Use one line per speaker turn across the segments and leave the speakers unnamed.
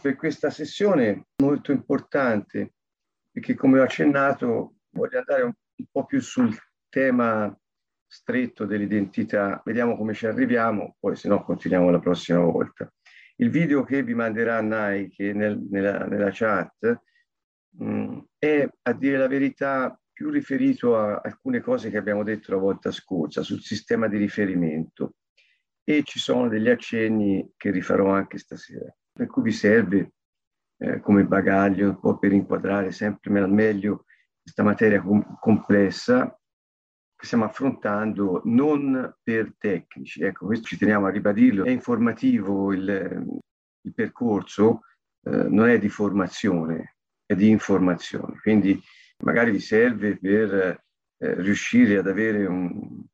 per questa sessione molto importante, perché come ho accennato voglio andare un, un po' più sul tema stretto dell'identità, vediamo come ci arriviamo, poi se no continuiamo la prossima volta. Il video che vi manderà Nike nel, nella, nella, chat mh, mm, è, a dire la verità, più riferito a alcune cose che abbiamo detto la volta scorsa sul sistema di riferimento. E ci sono degli accenni che rifarò anche stasera, per cui vi serve eh, come bagaglio un po' per inquadrare sempre al meglio questa materia com- complessa che stiamo affrontando non per tecnici, ecco, questo ci teniamo a ribadirlo, è informativo il, il percorso, eh, non è di formazione, è di informazione, quindi magari vi serve per eh, riuscire ad avere un,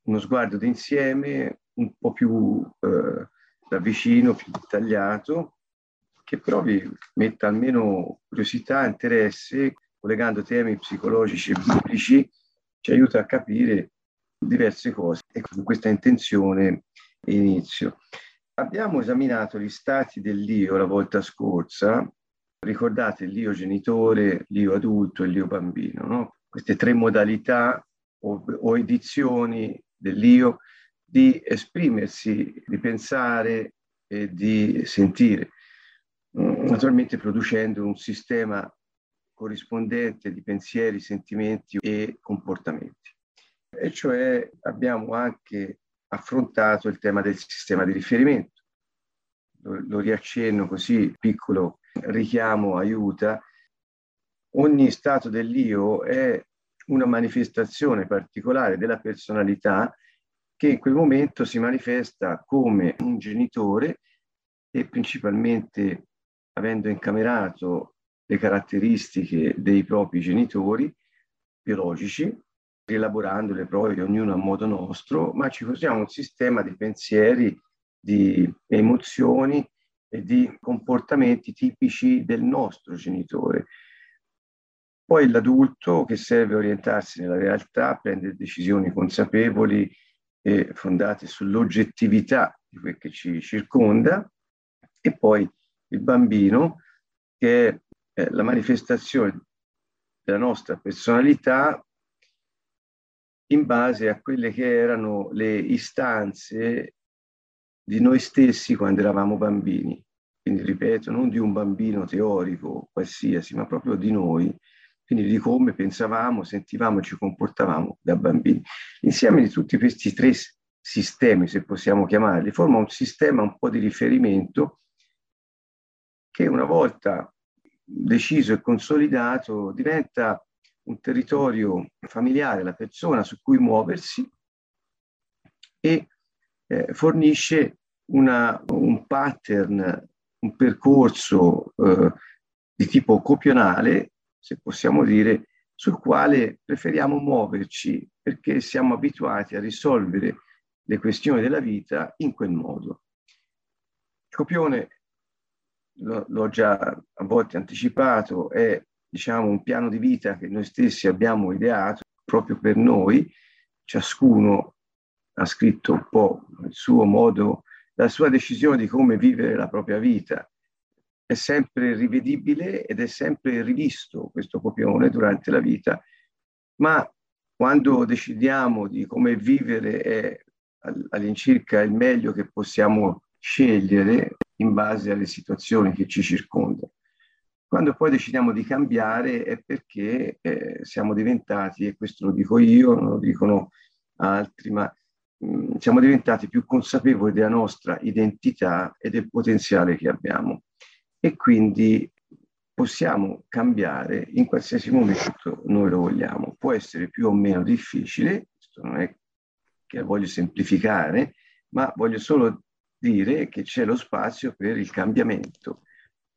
uno sguardo d'insieme un po' più eh, da vicino, più dettagliato, che però vi metta almeno curiosità, interesse, collegando temi psicologici e biblici, ci aiuta a capire diverse cose. E con questa intenzione inizio. Abbiamo esaminato gli stati dell'io la volta scorsa, ricordate l'io genitore, l'io adulto e l'io bambino, no? queste tre modalità o, o edizioni dell'io di esprimersi, di pensare e di sentire, mm, naturalmente producendo un sistema corrispondente di pensieri, sentimenti e comportamenti. E cioè abbiamo anche affrontato il tema del sistema di riferimento. Lo, lo riaccenno così, piccolo richiamo aiuta. Ogni stato dell'io è una manifestazione particolare della personalità che in quel momento si manifesta come un genitore e principalmente avendo incamerato le caratteristiche dei propri genitori biologici, rielaborandole poi ognuno a modo nostro, ma ci costruiamo un sistema di pensieri, di emozioni e di comportamenti tipici del nostro genitore. Poi l'adulto che serve orientarsi nella realtà, prende decisioni consapevoli, e fondate sull'oggettività di quel che ci circonda, e poi il bambino che è eh, la manifestazione della nostra personalità in base a quelle che erano le istanze di noi stessi quando eravamo bambini. Quindi, ripeto, non di un bambino teorico qualsiasi, ma proprio di noi, quindi di come pensavamo, sentivamo e ci comportavamo da bambini. L'insieme di tutti questi tre sistemi, se possiamo chiamarli, forma un sistema un po' di riferimento che una volta deciso e consolidato diventa un territorio familiare, la persona su cui muoversi e eh, fornisce una, un pattern, un percorso eh, di tipo copionale se possiamo dire, sul quale preferiamo muoverci perché siamo abituati a risolvere le questioni della vita in quel modo. Il copione, lo, l'ho già a volte anticipato, è diciamo, un piano di vita che noi stessi abbiamo ideato proprio per noi. Ciascuno ha scritto un po' il suo modo, la sua decisione di come vivere la propria vita è sempre rivedibile ed è sempre rivisto questo copione durante la vita, ma quando decidiamo di come vivere è all'incirca il meglio che possiamo scegliere in base alle situazioni che ci circondano. Quando poi decidiamo di cambiare è perché eh, siamo diventati, e questo lo dico io, non lo dicono altri, ma mh, mm, siamo diventati più consapevoli della nostra identità e del potenziale che abbiamo e quindi possiamo cambiare in qualsiasi momento noi lo vogliamo. Può essere più o meno difficile, questo non è che voglio semplificare, ma voglio solo dire che c'è lo spazio per il cambiamento.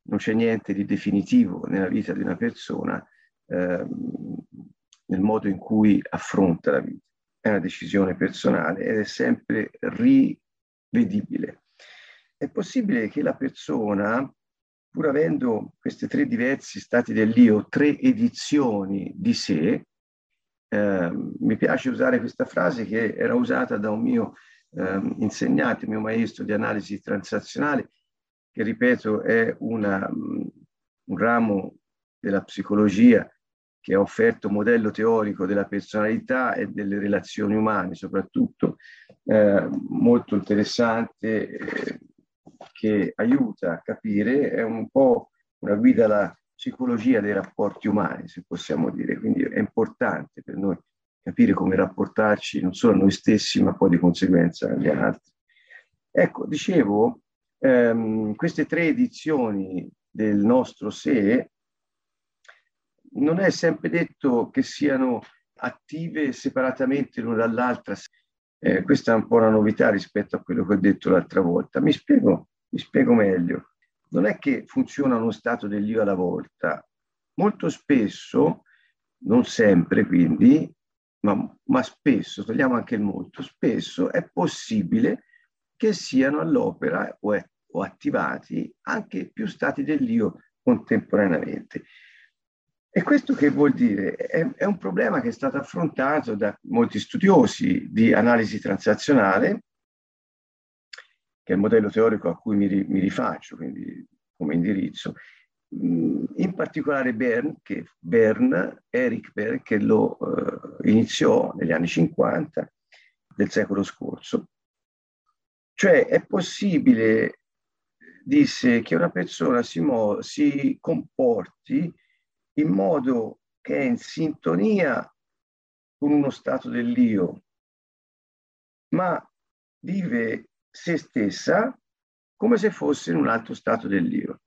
Non c'è niente di definitivo nella vita di una persona ehm, nel modo in cui affronta la vita. È una decisione personale ed è sempre rivedibile. È possibile che la persona pur avendo questi tre diversi stati dell'io, tre edizioni di sé, eh, mi piace usare questa frase che era usata da un mio eh, insegnante, mio maestro di analisi transazionale, che ripeto è una, un ramo della psicologia che ha offerto modello teorico della personalità e delle relazioni umane, soprattutto eh, molto interessante, che aiuta a capire, è un po' una guida alla psicologia dei rapporti umani, se possiamo dire. Quindi è importante per noi capire come rapportarci non solo a noi stessi, ma poi di conseguenza agli altri. Ecco, dicevo, ehm, queste tre edizioni del nostro sé non è sempre detto che siano attive separatamente l'una dall'altra. Eh, questa è un po' una novità rispetto a quello che ho detto l'altra volta. Mi spiego, mi spiego meglio. Non è che funziona uno stato dell'io alla volta. Molto spesso, non sempre quindi, ma, ma spesso, togliamo anche il molto, spesso è possibile che siano all'opera o, è, o attivati anche più stati dell'io contemporaneamente. E questo che vuol dire? È, è, un problema che è stato affrontato da molti studiosi di analisi transazionale, che è il modello teorico a cui mi, mi rifaccio, quindi come indirizzo, mm, in particolare Bern, che Bern, Eric Bern, che lo eh, iniziò negli anni 50 del secolo scorso. Cioè è possibile, disse, che una persona si, mo- si comporti in modo che è in sintonia con uno stato dell'io, ma vive se stessa come se fosse in un altro stato dell'io.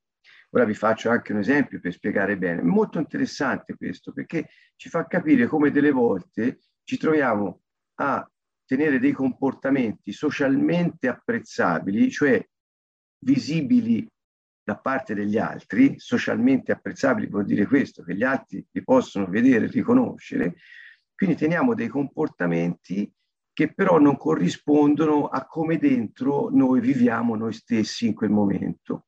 Ora vi faccio anche un esempio per spiegare bene. È molto interessante questo perché ci fa capire come delle volte ci troviamo a tenere dei comportamenti socialmente apprezzabili, cioè visibili da parte degli altri, socialmente apprezzabili vuol dire questo, che gli altri li possono vedere e riconoscere, quindi teniamo dei comportamenti che però non corrispondono a come dentro noi viviamo noi stessi in quel momento.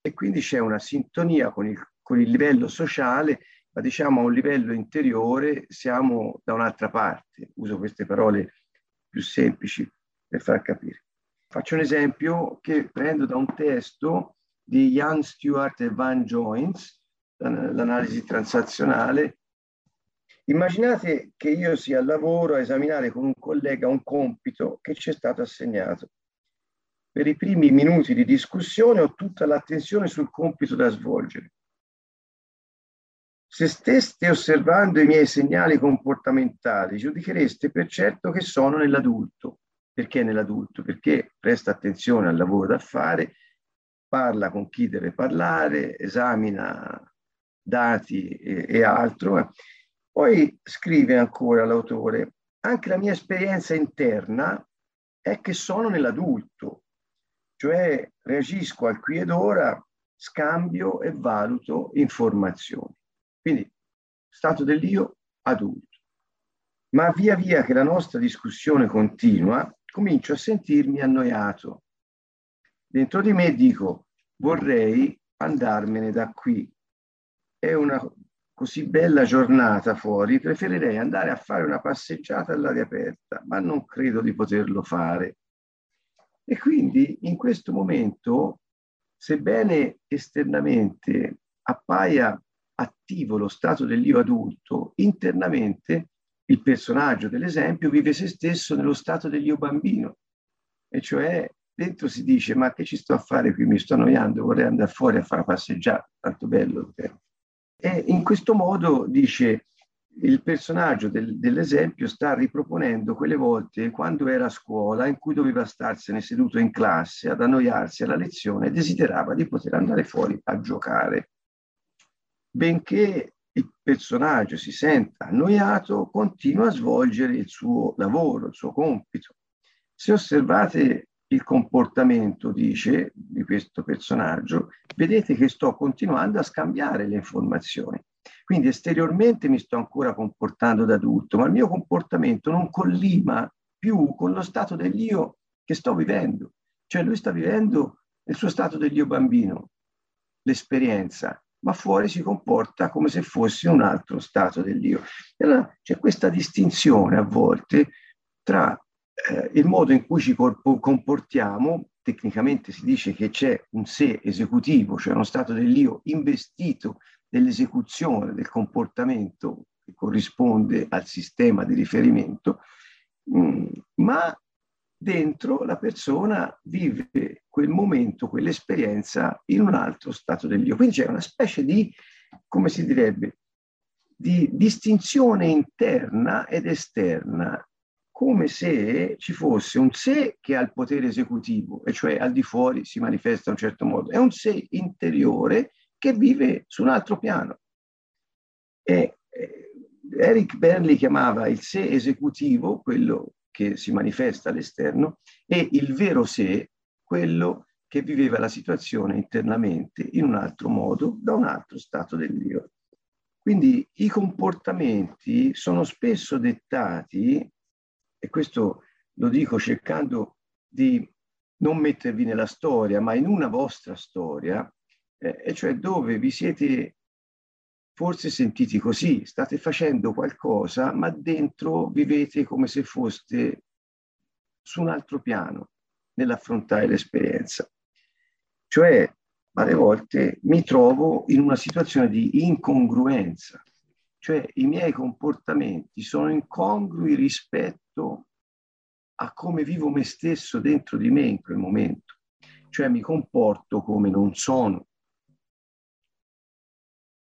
E quindi c'è una sintonia con il, con il livello sociale, ma diciamo a un livello interiore siamo da un'altra parte. Uso queste parole più semplici per far capire. Faccio un esempio che prendo da un testo di Ian Stewart e Van Joins, l'analisi transazionale. Immaginate che io sia al lavoro a esaminare con un collega un compito che ci è stato assegnato. Per i primi minuti di discussione ho tutta l'attenzione sul compito da svolgere. Se steste osservando i miei segnali comportamentali, giudichereste per certo che sono nell'adulto. Perché nell'adulto? Perché presta attenzione al lavoro da fare parla con chi deve parlare, esamina dati e, e altro. Poi scrive ancora l'autore, anche la mia esperienza interna è che sono nell'adulto, cioè reagisco al qui ed ora, scambio e valuto informazioni. Quindi stato dell'io adulto. Ma via via che la nostra discussione continua, comincio a sentirmi annoiato. Dentro di me dico, vorrei andarmene da qui. È una così bella giornata fuori, preferirei andare a fare una passeggiata all'aria aperta, ma non credo di poterlo fare. E quindi in questo momento, sebbene esternamente appaia attivo lo stato dell'io adulto, internamente il personaggio dell'esempio vive se stesso nello stato dell'io bambino, e cioè dentro si dice ma che ci sto a fare qui, mi sto annoiando, vorrei andare fuori a fare una passeggiata, tanto bello. E in questo modo dice il personaggio del, dell'esempio sta riproponendo quelle volte quando era a scuola in cui doveva starsene seduto in classe ad annoiarsi alla lezione e desiderava di poter andare fuori a giocare. Benché il personaggio si senta annoiato, continua a svolgere il suo lavoro, il suo compito. Se osservate il comportamento, dice, di questo personaggio, vedete che sto continuando a scambiare le informazioni. Quindi esteriormente mi sto ancora comportando da adulto, ma il mio comportamento non collima più con lo stato dell'io che sto vivendo. Cioè lui sta vivendo nel suo stato dell'io bambino, l'esperienza, ma fuori si comporta come se fosse un altro stato dell'io. E allora c'è questa distinzione a volte tra eh, il modo in cui ci comportiamo tecnicamente si dice che c'è un sé esecutivo, cioè uno stato dell'io investito dell'esecuzione del comportamento che corrisponde al sistema di riferimento, mm, ma dentro la persona vive quel momento, quell'esperienza in un altro stato dell'io. Quindi c'è una specie di, come si direbbe, di distinzione interna ed esterna, come se ci fosse un sé che ha il potere esecutivo, e cioè al di fuori si manifesta in un certo modo, e un sé interiore che vive su un altro piano. E, eh, Eric Berli chiamava il sé esecutivo, quello che si manifesta all'esterno, e il vero sé, quello che viveva la situazione internamente in un altro modo, da un altro stato dell'io. Quindi i comportamenti sono spesso dettati, e questo lo dico cercando di non mettervi nella storia, ma in una vostra storia, eh, e cioè dove vi siete forse sentiti così, state facendo qualcosa, ma dentro vivete come se foste su un altro piano nell'affrontare l'esperienza. Cioè, alle volte mi trovo in una situazione di incongruenza, cioè i miei comportamenti sono incongrui rispetto a come vivo me stesso dentro di me in quel momento, cioè mi comporto come non sono,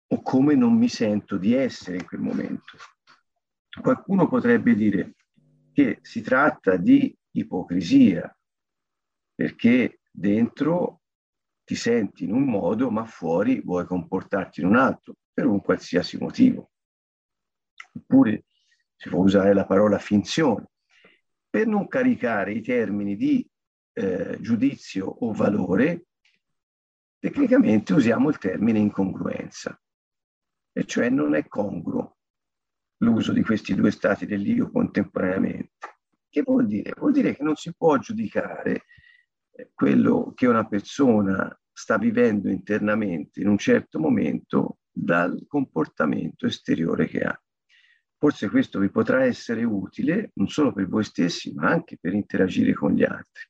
o come non mi sento di essere in quel momento. Qualcuno potrebbe dire che si tratta di ipocrisia, perché dentro ti senti in un modo, ma fuori vuoi comportarti in un altro, per un qualsiasi motivo. Oppure si può usare la parola finzione, per non caricare i termini di eh, giudizio o valore, tecnicamente usiamo il termine incongruenza e cioè non è congruo l'uso di questi due stati dell'io contemporaneamente. Che vuol dire? Vuol dire che non si può giudicare eh, quello che una persona sta vivendo internamente in un certo momento dal comportamento esteriore che ha. Forse questo vi potrà essere utile non solo per voi stessi, ma anche per interagire con gli altri.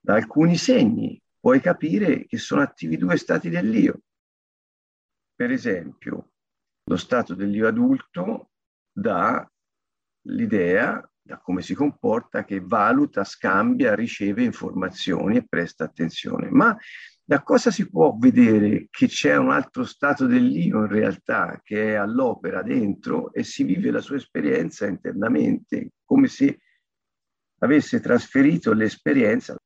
Da alcuni segni puoi capire che sono attivi due stati dell'io. Per esempio, lo stato dell'io adulto dà l'idea, da come si comporta, che valuta, scambia, riceve informazioni e presta attenzione. Ma da cosa si può vedere che c'è un altro stato dell'io in realtà che è all'opera dentro e si vive la sua esperienza internamente, come se avesse trasferito l'esperienza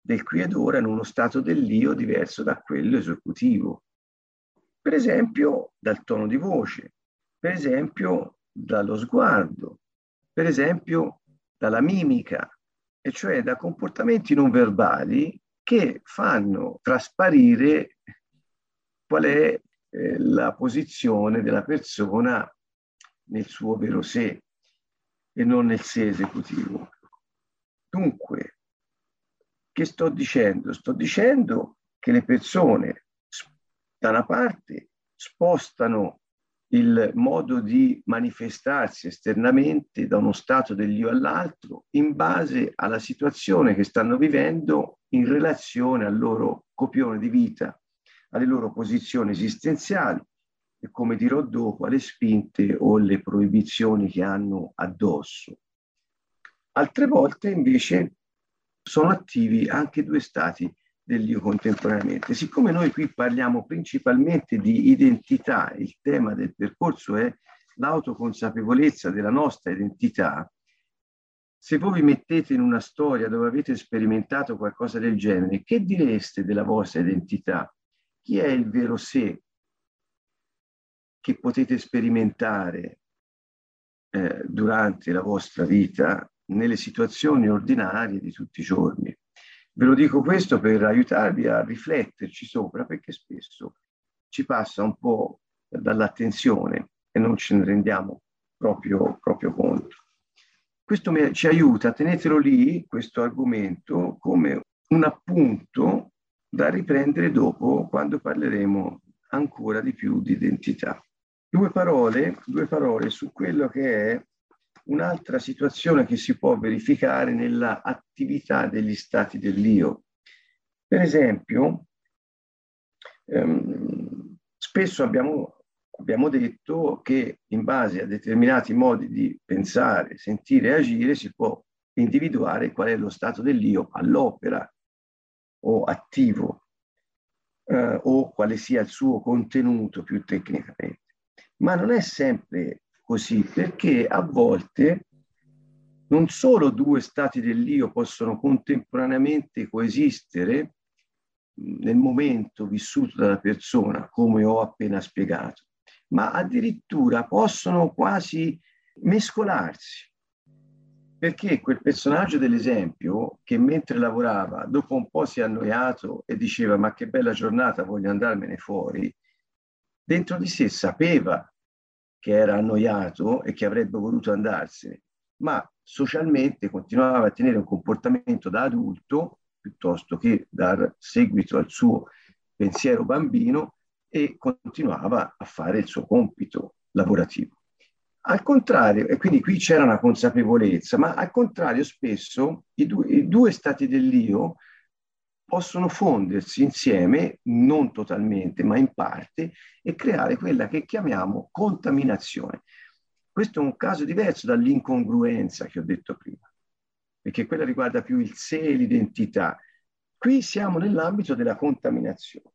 del qui ed ora in uno stato dell'io diverso da quello esecutivo. Per esempio dal tono di voce, per esempio dallo sguardo, per esempio dalla mimica, e cioè da comportamenti non verbali che fanno trasparire qual è eh, la posizione della persona nel suo vero sé e non nel sé esecutivo. Dunque, che sto dicendo? Sto dicendo che le persone da una parte spostano il modo di manifestarsi esternamente da uno stato dell'io all'altro in base alla situazione che stanno vivendo in relazione al loro copione di vita, alle loro posizioni esistenziali e come dirò dopo alle spinte o alle proibizioni che hanno addosso. Altre volte invece sono attivi anche due stati dell'io contemporaneamente. Siccome noi qui parliamo principalmente di identità, il tema del percorso è l'autoconsapevolezza della nostra identità, se voi vi mettete in una storia dove avete sperimentato qualcosa del genere, che direste della vostra identità? Chi è il vero sé che potete sperimentare eh, durante la vostra vita nelle situazioni ordinarie di tutti i giorni? Ve lo dico questo per aiutarvi a rifletterci sopra, perché spesso ci passa un po' dall'attenzione e non ce ne rendiamo proprio, proprio conto. Questo ci aiuta, tenetelo lì, questo argomento, come un appunto da riprendere dopo quando parleremo ancora di più di identità. Due parole, due parole su quello che è un'altra situazione che si può verificare nella attività degli stati dell'io. Per esempio, ehm, spesso abbiamo, abbiamo detto che in base a determinati modi di pensare, sentire e agire si può individuare qual è lo stato dell'io all'opera o attivo eh, o quale sia il suo contenuto più tecnicamente. Ma non è sempre così perché a volte non solo due stati dell'io possono contemporaneamente coesistere nel momento vissuto dalla persona, come ho appena spiegato, ma addirittura possono quasi mescolarsi. Perché quel personaggio dell'esempio che mentre lavorava, dopo un po' si è annoiato e diceva ma che bella giornata, voglio andarmene fuori, dentro di sé sapeva che era annoiato e che avrebbe voluto andarsene, ma socialmente continuava a tenere un comportamento da adulto piuttosto che dar seguito al suo pensiero bambino e continuava a fare il suo compito lavorativo. Al contrario, e quindi qui c'era una consapevolezza, ma al contrario spesso i due, i due stati dell'io possono fondersi insieme, non totalmente, ma in parte, e creare quella che chiamiamo contaminazione. Questo è un caso diverso dall'incongruenza che ho detto prima, perché quella riguarda più il sé e l'identità. Qui siamo nell'ambito della contaminazione.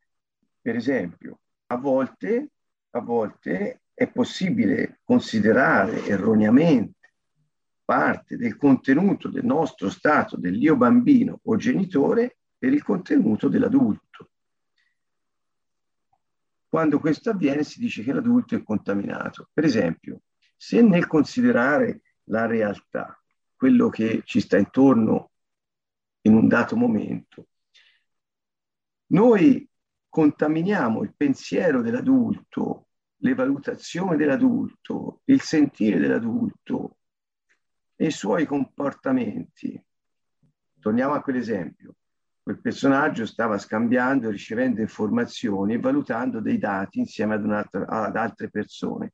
Per esempio, a volte, a volte è possibile considerare erroneamente parte del contenuto del nostro stato dell'io bambino o genitore per il contenuto dell'adulto. Quando questo avviene si dice che l'adulto è contaminato. Per esempio, se nel considerare la realtà, quello che ci sta intorno in un dato momento, noi contaminiamo il pensiero dell'adulto le valutazioni dell'adulto, il sentire dell'adulto e i suoi comportamenti. Torniamo a quell'esempio. Quel personaggio stava scambiando ricevendo informazioni e valutando dei dati insieme ad, ad altre persone.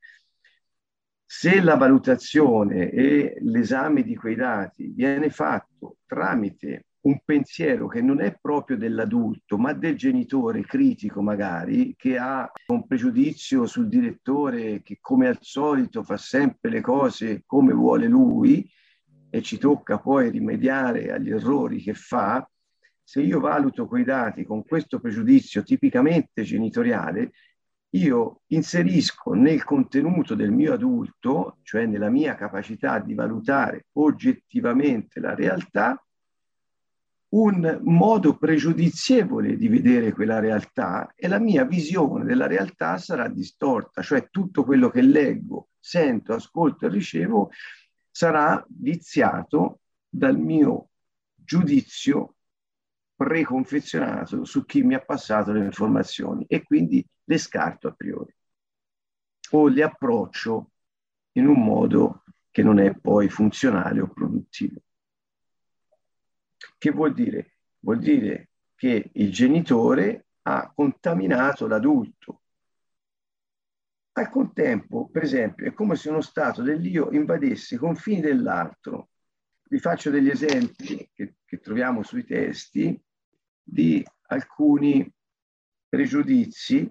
Se la valutazione e l'esame di quei dati viene fatto tramite un pensiero che non è proprio dell'adulto, ma del genitore critico magari, che ha un pregiudizio sul direttore che come al solito fa sempre le cose come vuole lui e ci tocca poi rimediare agli errori che fa, se io valuto quei dati con questo pregiudizio tipicamente genitoriale, io inserisco nel contenuto del mio adulto, cioè nella mia capacità di valutare oggettivamente la realtà, un modo pregiudizievole di vedere quella realtà e la mia visione della realtà sarà distorta, cioè tutto quello che leggo, sento, ascolto e ricevo sarà viziato dal mio giudizio preconfezionato su chi mi ha passato le informazioni e quindi le scarto a priori o le approccio in un modo che non è poi funzionale o produttivo. Che vuol dire? Vuol dire che il genitore ha contaminato l'adulto. Al contempo, per esempio, è come se uno stato dell'io invadesse i confini dell'altro. Vi faccio degli esempi che, che troviamo sui testi di alcuni pregiudizi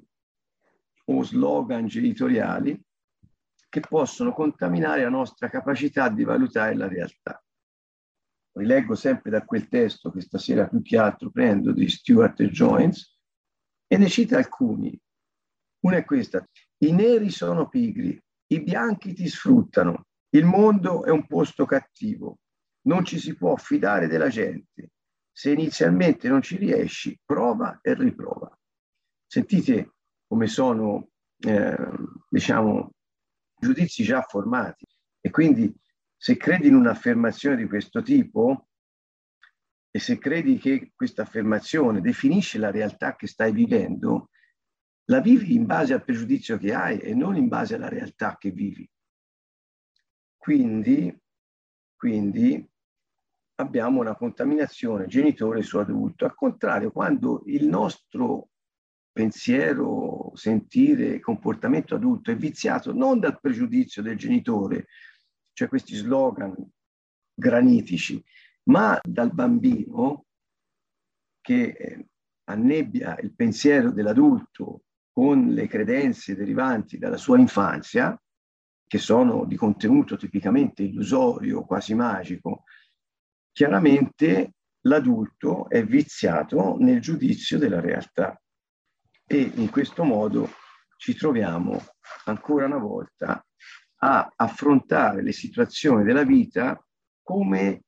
o slogan genitoriali che possono contaminare la nostra capacità di valutare la realtà rileggo sempre da quel testo che stasera più che altro prendo di Stuart e Jones, e ne cita alcuni. Una è questa, i neri sono pigri, i bianchi ti sfruttano, il mondo è un posto cattivo, non ci si può fidare della gente. Se inizialmente non ci riesci, prova e riprova. Sentite come sono, eh, diciamo, giudizi già formati e quindi se credi in un'affermazione di questo tipo e se credi che questa affermazione definisce la realtà che stai vivendo, la vivi in base al pregiudizio che hai e non in base alla realtà che vivi. Quindi, quindi abbiamo una contaminazione genitore su adulto. Al contrario, quando il nostro pensiero, sentire, comportamento adulto è viziato non dal pregiudizio del genitore, cioè questi slogan granitici, ma dal bambino che eh, annebbia il pensiero dell'adulto con le credenze derivanti dalla sua infanzia, che sono di contenuto tipicamente illusorio, quasi magico, chiaramente l'adulto è viziato nel giudizio della realtà e in questo modo ci troviamo ancora una volta a affrontare le situazioni della vita come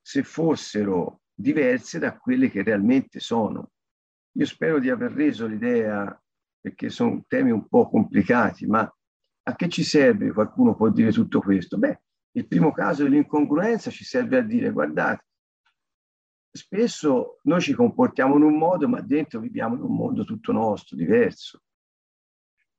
se fossero diverse da quelle che realmente sono. Io spero di aver reso l'idea, perché sono temi un po' complicati, ma a che ci serve? Qualcuno può dire tutto questo. Beh, il primo caso dell'incongruenza ci serve a dire, guardate, spesso noi ci comportiamo in un modo, ma dentro viviamo in un mondo tutto nostro, diverso.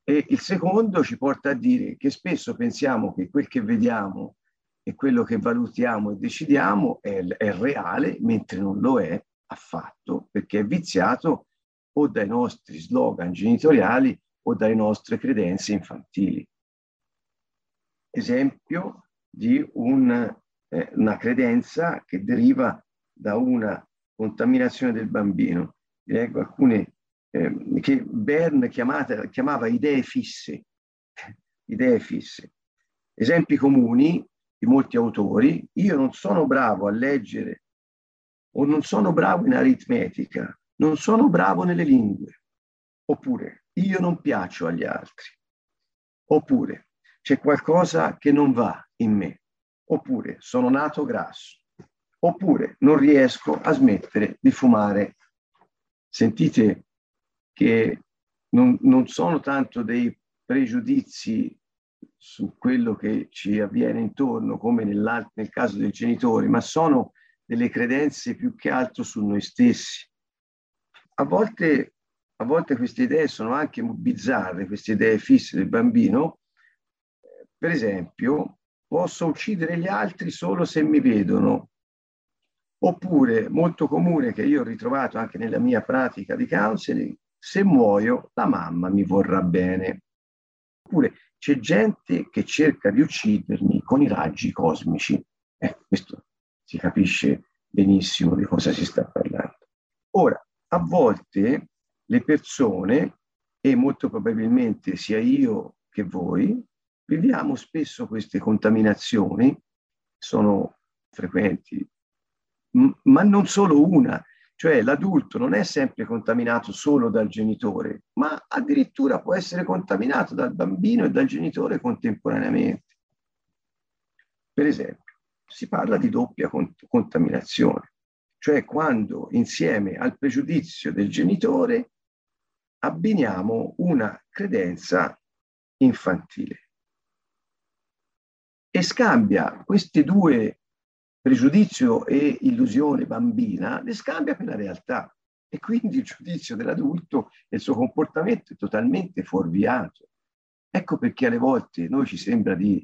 E il secondo ci porta a dire che spesso pensiamo che quel che vediamo e quello che valutiamo e decidiamo è, è reale, mentre non lo è affatto, perché è viziato o dai nostri slogan genitoriali o dalle nostre credenze infantili. Esempio di un, eh, una credenza che deriva da una contaminazione del bambino. Vi leggo alcune eh, che Bern chiamata, chiamava idee fisse. idee fisse. Esempi comuni di molti autori, io non sono bravo a leggere o non sono bravo in aritmetica, non sono bravo nelle lingue, oppure io non piaccio agli altri, oppure c'è qualcosa che non va in me, oppure sono nato grasso, oppure non riesco a smettere di fumare. Sentite che non, non sono tanto dei pregiudizi su quello che ci avviene intorno, come nel caso dei genitori, ma sono delle credenze più che altro su noi stessi. A volte, a volte queste idee sono anche bizzarre, queste idee fisse del bambino, per esempio, posso uccidere gli altri solo se mi vedono. Oppure, molto comune che io ho ritrovato anche nella mia pratica di counseling, se muoio la mamma mi vorrà bene. Oppure c'è gente che cerca di uccidermi con i raggi cosmici. Eh, questo si capisce benissimo di cosa si sta parlando. Ora, a volte le persone, e molto probabilmente sia io che voi, Viviamo spesso queste contaminazioni, sono frequenti, ma non solo una, cioè l'adulto non è sempre contaminato solo dal genitore, ma addirittura può essere contaminato dal bambino e dal genitore contemporaneamente. Per esempio, si parla di doppia cont- contaminazione, cioè quando insieme al pregiudizio del genitore abbiniamo una credenza infantile e scambia questi due, pregiudizio e illusione bambina, le scambia per la realtà. E quindi il giudizio dell'adulto e il suo comportamento è totalmente fuorviato. Ecco perché alle volte noi ci sembra di,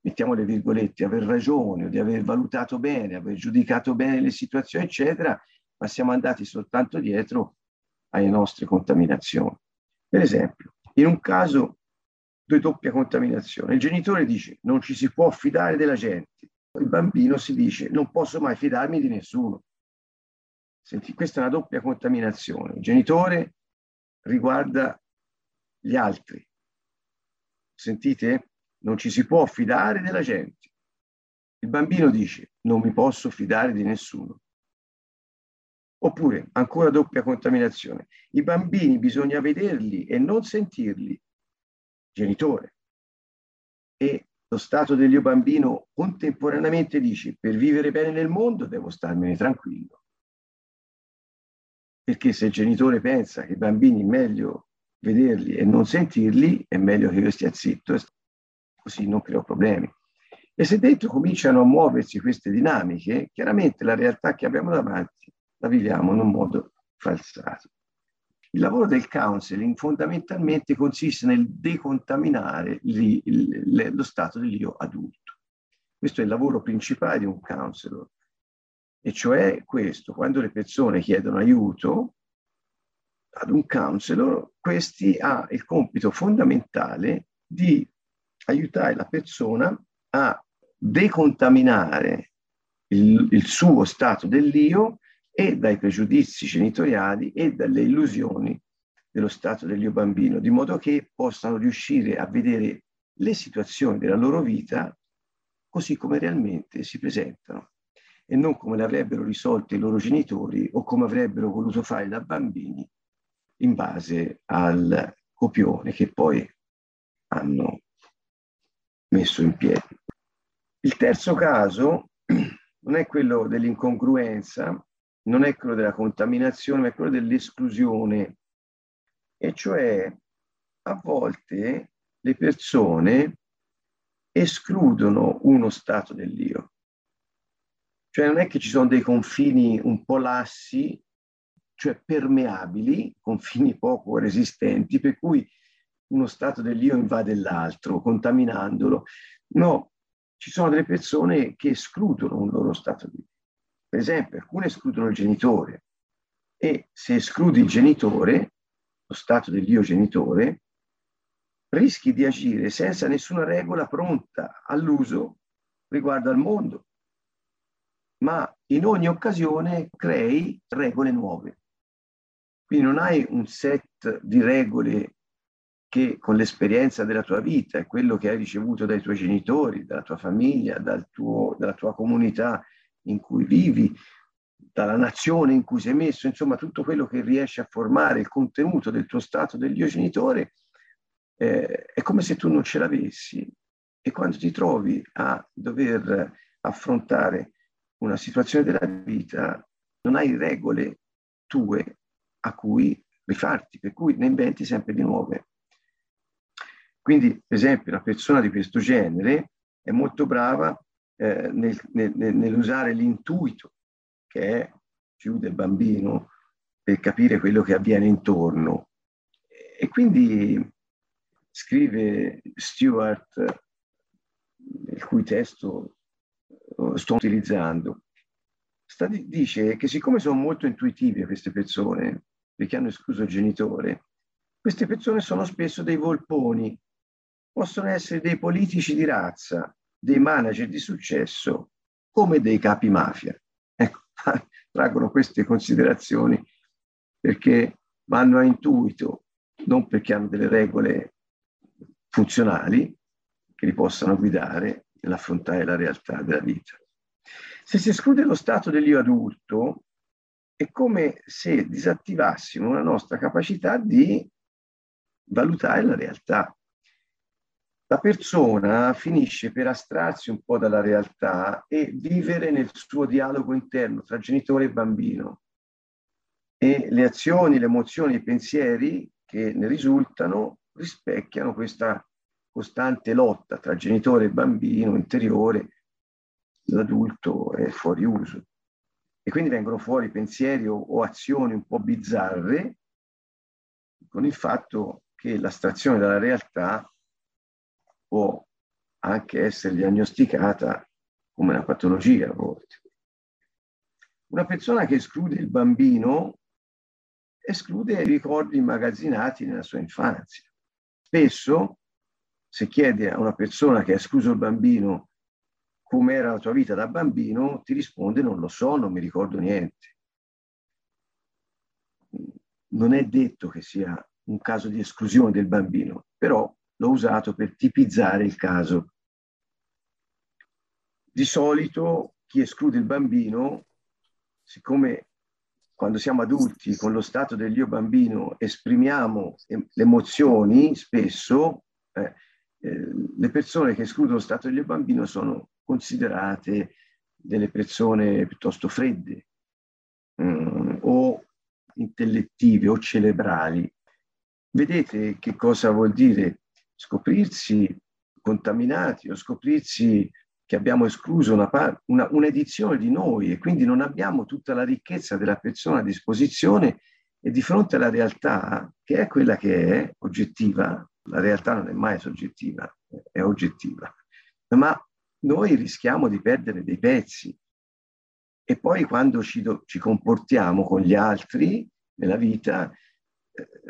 mettiamo le virgolette, aver ragione o di aver valutato bene, aver giudicato bene le situazioni, eccetera, ma siamo andati soltanto dietro alle nostre contaminazioni. Per esempio, in un caso di doppia contaminazione. Il genitore dice non ci si può fidare della gente, il bambino si dice non posso mai fidarmi di nessuno. Senti, questa è una doppia contaminazione. Il genitore riguarda gli altri. Sentite? Non ci si può fidare della gente. Il bambino dice non mi posso fidare di nessuno. Oppure, ancora doppia contaminazione, i bambini bisogna vederli e non sentirli genitore. E lo stato dell'io bambino contemporaneamente dice per vivere bene nel mondo devo starmene tranquillo. Perché se il genitore pensa che i bambini è meglio vederli e non sentirli, è meglio che io stia zitto, così non creo problemi. E se dentro cominciano a muoversi queste dinamiche, chiaramente la realtà che abbiamo davanti la viviamo in un modo falsato. Il lavoro del counseling fondamentalmente consiste nel decontaminare li, li, lo stato dell'io adulto. Questo è il lavoro principale di un counselor, e cioè questo, quando le persone chiedono aiuto ad un counselor, questi ha il compito fondamentale di aiutare la persona a decontaminare il, il suo stato dell'io e dai pregiudizi genitoriali e dalle illusioni dello stato dell'io bambino, di modo che possano riuscire a vedere le situazioni della loro vita così come realmente si presentano e non come le avrebbero risolte i loro genitori o come avrebbero voluto fare da bambini in base al copione che poi hanno messo in piedi. Il terzo caso non è quello dell'incongruenza, non è quello della contaminazione, ma è quello dell'esclusione. E cioè a volte le persone escludono uno stato dell'io. Cioè non è che ci sono dei confini un po' lassi, cioè permeabili, confini poco resistenti, per cui uno stato dell'io invade l'altro, contaminandolo. No, ci sono delle persone che escludono un loro stato di Per esempio, alcune escludono il genitore e se escludi il genitore, lo stato dell'io genitore, rischi di agire senza nessuna regola pronta all'uso riguardo al mondo, ma in ogni occasione crei regole nuove. Quindi non hai un set di regole che con l'esperienza della tua vita e quello che hai ricevuto dai tuoi genitori, dalla tua famiglia, dal tuo, dalla tua comunità in cui vivi, dalla nazione in cui sei messo, insomma tutto quello che riesce a formare il contenuto del tuo stato dell'io genitore, eh, è come se tu non ce l'avessi. E quando ti trovi a dover affrontare una situazione della vita, non hai regole tue a cui rifarti, per cui ne inventi sempre di nuove. Quindi, per esempio, una persona di questo genere è molto brava eh, nel, nel, nell'usare l'intuito che è più del bambino per capire quello che avviene intorno. E quindi scrive Stewart, il cui testo eh, sto utilizzando, sta, dice che siccome sono molto intuitive queste persone, perché hanno escluso il genitore, queste persone sono spesso dei volponi possono essere dei politici di razza, dei manager di successo, come dei capi mafia. Ecco, traggono queste considerazioni perché vanno a intuito, non perché hanno delle regole funzionali che li possano guidare nell'affrontare la realtà della vita. Se si esclude lo stato dell'io adulto, è come se disattivassimo la nostra capacità di valutare la realtà la persona finisce per astrarsi un po' dalla realtà e vivere nel suo dialogo interno tra genitore e bambino. E le azioni, le emozioni, i pensieri che ne risultano rispecchiano questa costante lotta tra genitore e bambino interiore, l'adulto è fuori uso. E quindi vengono fuori pensieri o, o azioni un po' bizzarre con il fatto che l'astrazione dalla realtà può anche essere diagnosticata come una patologia a volte. Una persona che esclude il bambino esclude i ricordi immagazzinati nella sua infanzia. Spesso, se chiedi a una persona che ha escluso il bambino come era la tua vita da bambino, ti risponde non lo so, non mi ricordo niente. Non è detto che sia un caso di esclusione del bambino, però l'ho usato per tipizzare il caso. Di solito chi esclude il bambino, siccome quando siamo adulti con lo stato dell'io bambino esprimiamo le emozioni spesso, eh, eh, le persone che escludono lo stato dell'io bambino sono considerate delle persone piuttosto fredde mm, o intellettive o cerebrali. Vedete che cosa vuol dire scoprirsi contaminati o scoprirsi che abbiamo escluso una, una, un'edizione di noi e quindi non abbiamo tutta la ricchezza della persona a disposizione e di fronte alla realtà che è quella che è oggettiva, la realtà non è mai soggettiva, è oggettiva, ma noi rischiamo di perdere dei pezzi. E poi quando ci, do, ci comportiamo con gli altri nella vita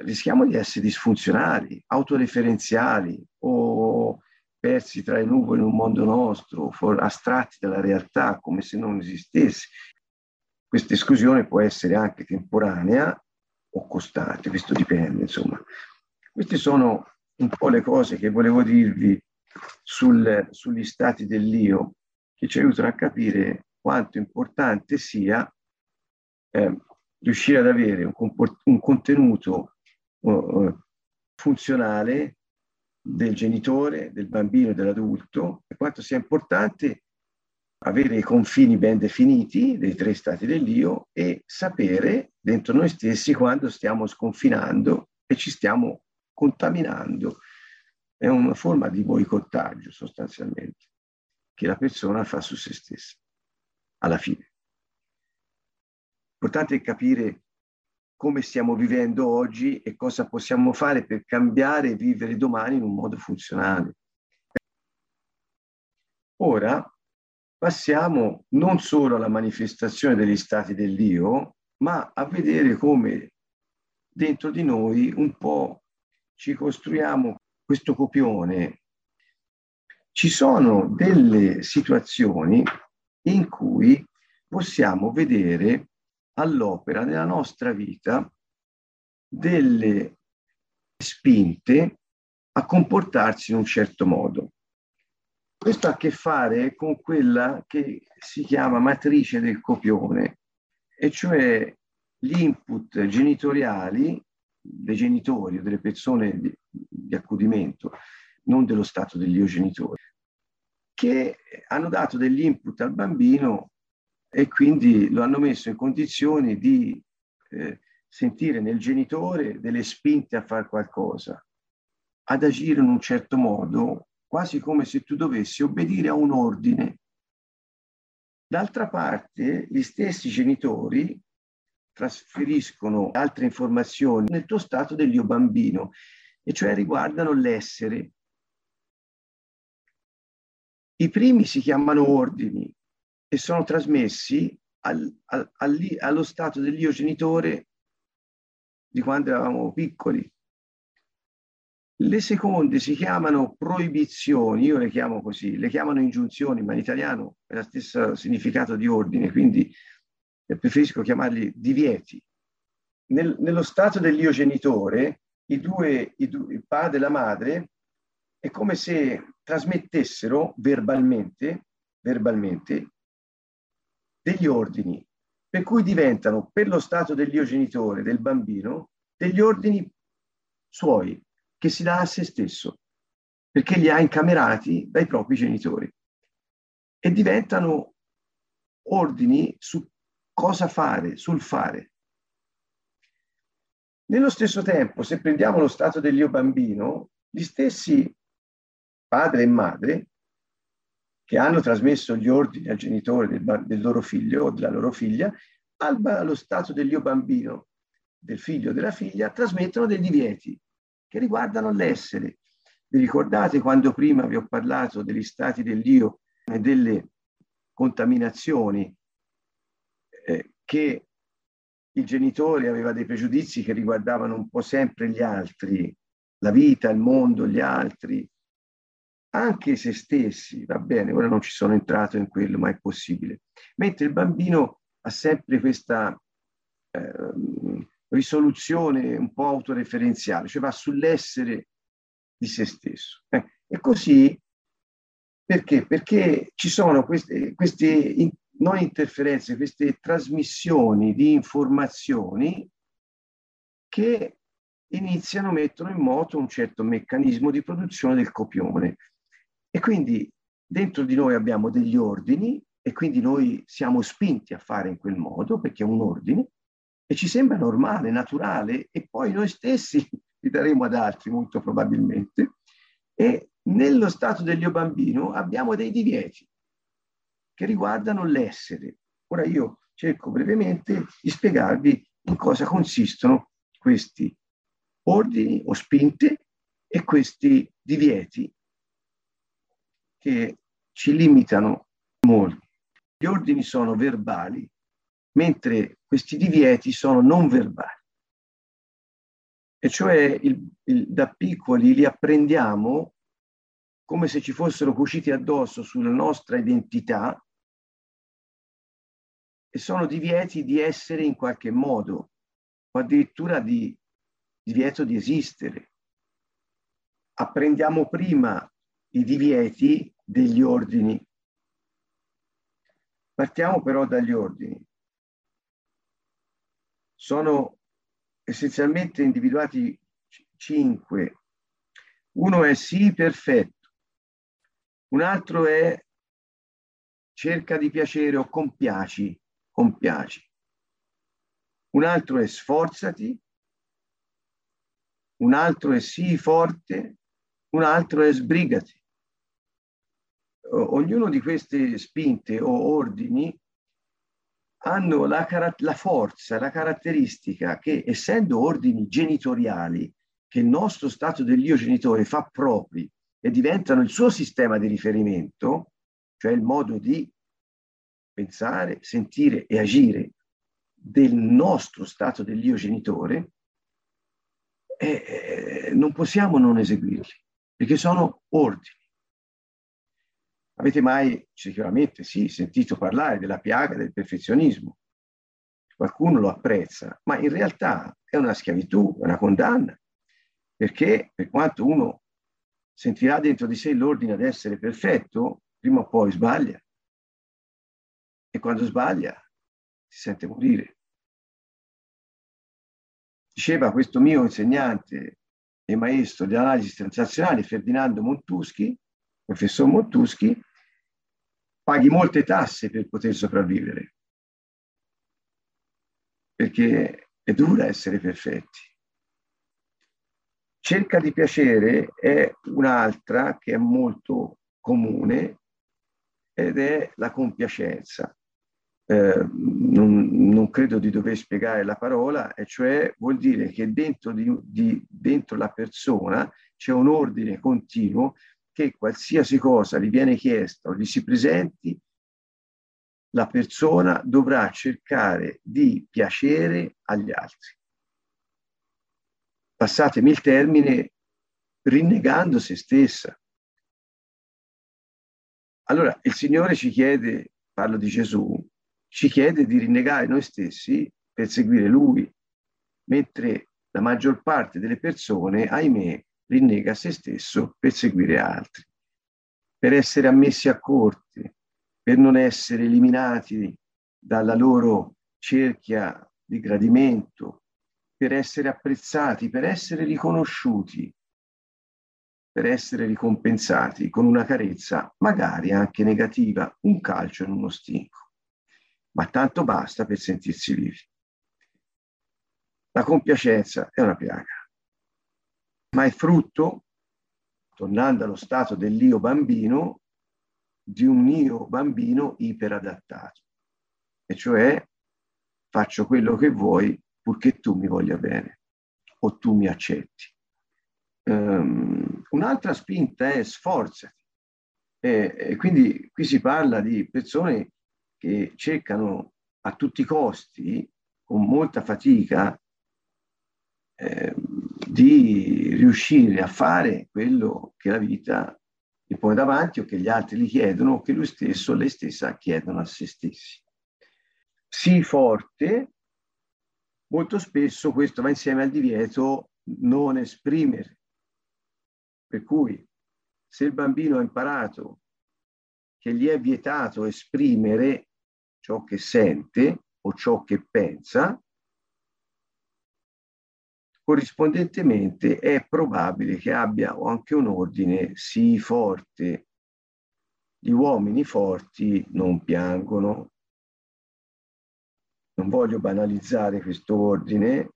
rischiamo di essere disfunzionali, autoreferenziali o persi tra le nuvole in un mondo nostro, for- astratti dalla realtà come se non esistesse. Questa esclusione può essere anche temporanea o costante, questo dipende, insomma. Queste sono un po' le cose che volevo dirvi sul, sugli stati dell'io, che ci aiutano a capire quanto importante sia eh, riuscire ad avere un, comport- un contenuto funzionale del genitore, del bambino e dell'adulto e quanto sia importante avere i confini ben definiti dei tre stati dell'io e sapere dentro noi stessi quando stiamo sconfinando e ci stiamo contaminando. È una forma di boicottaggio sostanzialmente che la persona fa su se stessa, alla fine. L'importante è capire come stiamo vivendo oggi e cosa possiamo fare per cambiare e vivere domani in un modo funzionale. Ora passiamo non solo alla manifestazione degli stati dell'io, ma a vedere come dentro di noi un po' ci costruiamo questo copione. Ci sono delle situazioni in cui possiamo vedere all'opera nella nostra vita delle spinte a comportarsi in un certo modo. Questo ha a che fare con quella che si chiama matrice del copione, e cioè gli input genitoriali dei genitori o delle persone di, di accudimento, non dello stato degli io genitori, che hanno dato degli input al bambino e quindi lo hanno messo in condizioni di eh, sentire nel genitore delle spinte a fare qualcosa, ad agire in un certo modo, quasi come se tu dovessi obbedire a un ordine. D'altra parte, gli stessi genitori trasferiscono altre informazioni nel tuo stato dell'io bambino, e cioè riguardano l'essere. I primi si chiamano ordini, e sono trasmessi al, al, allo stato dell'io genitore di quando eravamo piccoli. Le seconde si chiamano proibizioni, io le chiamo così, le chiamano ingiunzioni, ma in italiano è lo stesso significato di ordine, quindi preferisco chiamarli divieti. Nel, nello stato dell'io genitore, i due, i due, il padre e la madre, è come se trasmettessero verbalmente, verbalmente degli ordini, per cui diventano per lo stato dell'io genitore del bambino degli ordini suoi che si dà a se stesso, perché li ha incamerati dai propri genitori e diventano ordini su cosa fare, sul fare. Nello stesso tempo, se prendiamo lo stato dell'io bambino, gli stessi padre e madre che hanno trasmesso gli ordini al genitore del, del loro figlio o della loro figlia, allo stato dell'io bambino del figlio o della figlia, trasmettono dei divieti che riguardano l'essere. Vi ricordate quando prima vi ho parlato degli stati dell'io e delle contaminazioni eh, che il genitore aveva dei pregiudizi che riguardavano un po' sempre gli altri, la vita, il mondo, gli altri, anche se stessi, va bene, ora non ci sono entrato in quello, ma è possibile. Mentre il bambino ha sempre questa eh, risoluzione un po' autoreferenziale, cioè va sull'essere di se stesso. Eh, e così perché? Perché ci sono queste, queste in, non interferenze, queste trasmissioni di informazioni che iniziano, mettono in moto un certo meccanismo di produzione del copione. E quindi dentro di noi abbiamo degli ordini e quindi noi siamo spinti a fare in quel modo perché è un ordine e ci sembra normale, naturale e poi noi stessi li daremo ad altri molto probabilmente e nello stato dell'io bambino abbiamo dei divieti che riguardano l'essere. Ora io cerco brevemente di spiegarvi in cosa consistono questi ordini o spinte e questi divieti che ci limitano molto. Gli ordini sono verbali, mentre questi divieti sono non verbali. E cioè il, il, da piccoli li apprendiamo come se ci fossero cuciti addosso sulla nostra identità e sono divieti di essere in qualche modo o addirittura di divieto di esistere. Apprendiamo prima i divieti degli ordini. Partiamo però dagli ordini. Sono essenzialmente individuati cinque. Uno è sì perfetto, un altro è cerca di piacere o compiaci, compiaci. Un altro è sforzati, un altro è sii forte, un altro è sbrigati. Ognuno di queste spinte o ordini hanno la, la forza, la caratteristica che essendo ordini genitoriali che il nostro stato dell'io genitore fa propri e diventano il suo sistema di riferimento, cioè il modo di pensare, sentire e agire del nostro stato dell'io genitore, eh, non possiamo non eseguirli, perché sono ordini. Avete mai sicuramente sì, sentito parlare della piaga del perfezionismo? Qualcuno lo apprezza, ma in realtà è una schiavitù, è una condanna, perché per quanto uno sentirà dentro di sé l'ordine ad essere perfetto, prima o poi sbaglia. E quando sbaglia si sente morire. Diceva questo mio insegnante e maestro di analisi transazionale, Ferdinando Montuschi, professor Montuschi, paghi molte tasse per poter sopravvivere, perché è dura essere perfetti. Cerca di piacere è un'altra che è molto comune ed è la compiacenza. Eh, non, non, credo di dover spiegare la parola, e cioè vuol dire che dentro, di, di, dentro la persona c'è un ordine continuo che qualsiasi cosa gli viene chiesta o gli si presenti, la persona dovrà cercare di piacere agli altri. Passatemi il termine, rinnegando se stessa. Allora, il Signore ci chiede, parlo di Gesù, ci chiede di rinnegare noi stessi per seguire Lui, mentre la maggior parte delle persone, ahimè, rinnega se stesso per seguire altri, per essere ammessi a corte, per non essere eliminati dalla loro cerchia di gradimento, per essere apprezzati, per essere riconosciuti, per essere ricompensati con una carezza, magari anche negativa, un calcio in uno stinco. Ma tanto basta per sentirsi vivi. La compiacenza è una piaga ma è frutto, tornando allo stato dell'io bambino, di un io bambino iperadattato, e cioè faccio quello che vuoi purché tu mi voglia bene o tu mi accetti. Um, un'altra spinta è sforzati. E, e quindi qui si parla di persone che cercano a tutti i costi, con molta fatica, eh, di riuscire a fare quello che la vita gli pone davanti o che gli altri gli chiedono o che lui stesso o lei stessa chiedono a se stessi. Sii forte, molto spesso questo va insieme al divieto non esprimere. Per cui se il bambino ha imparato che gli è vietato esprimere ciò che sente o ciò che pensa, corrispondentemente è probabile che abbia anche un ordine sì forte. Gli uomini forti non piangono. Non voglio banalizzare questo ordine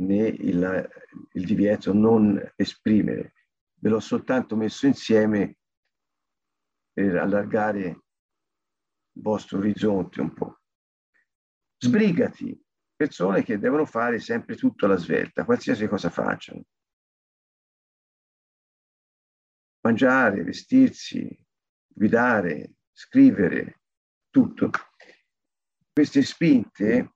né il, il divieto non esprimere. Ve l'ho soltanto messo insieme per allargare vostro orizzonte un po'. Sbrigati, persone che devono fare sempre tutto alla svelta, qualsiasi cosa facciano. Mangiare, vestirsi, guidare, scrivere, tutto. Queste spinte,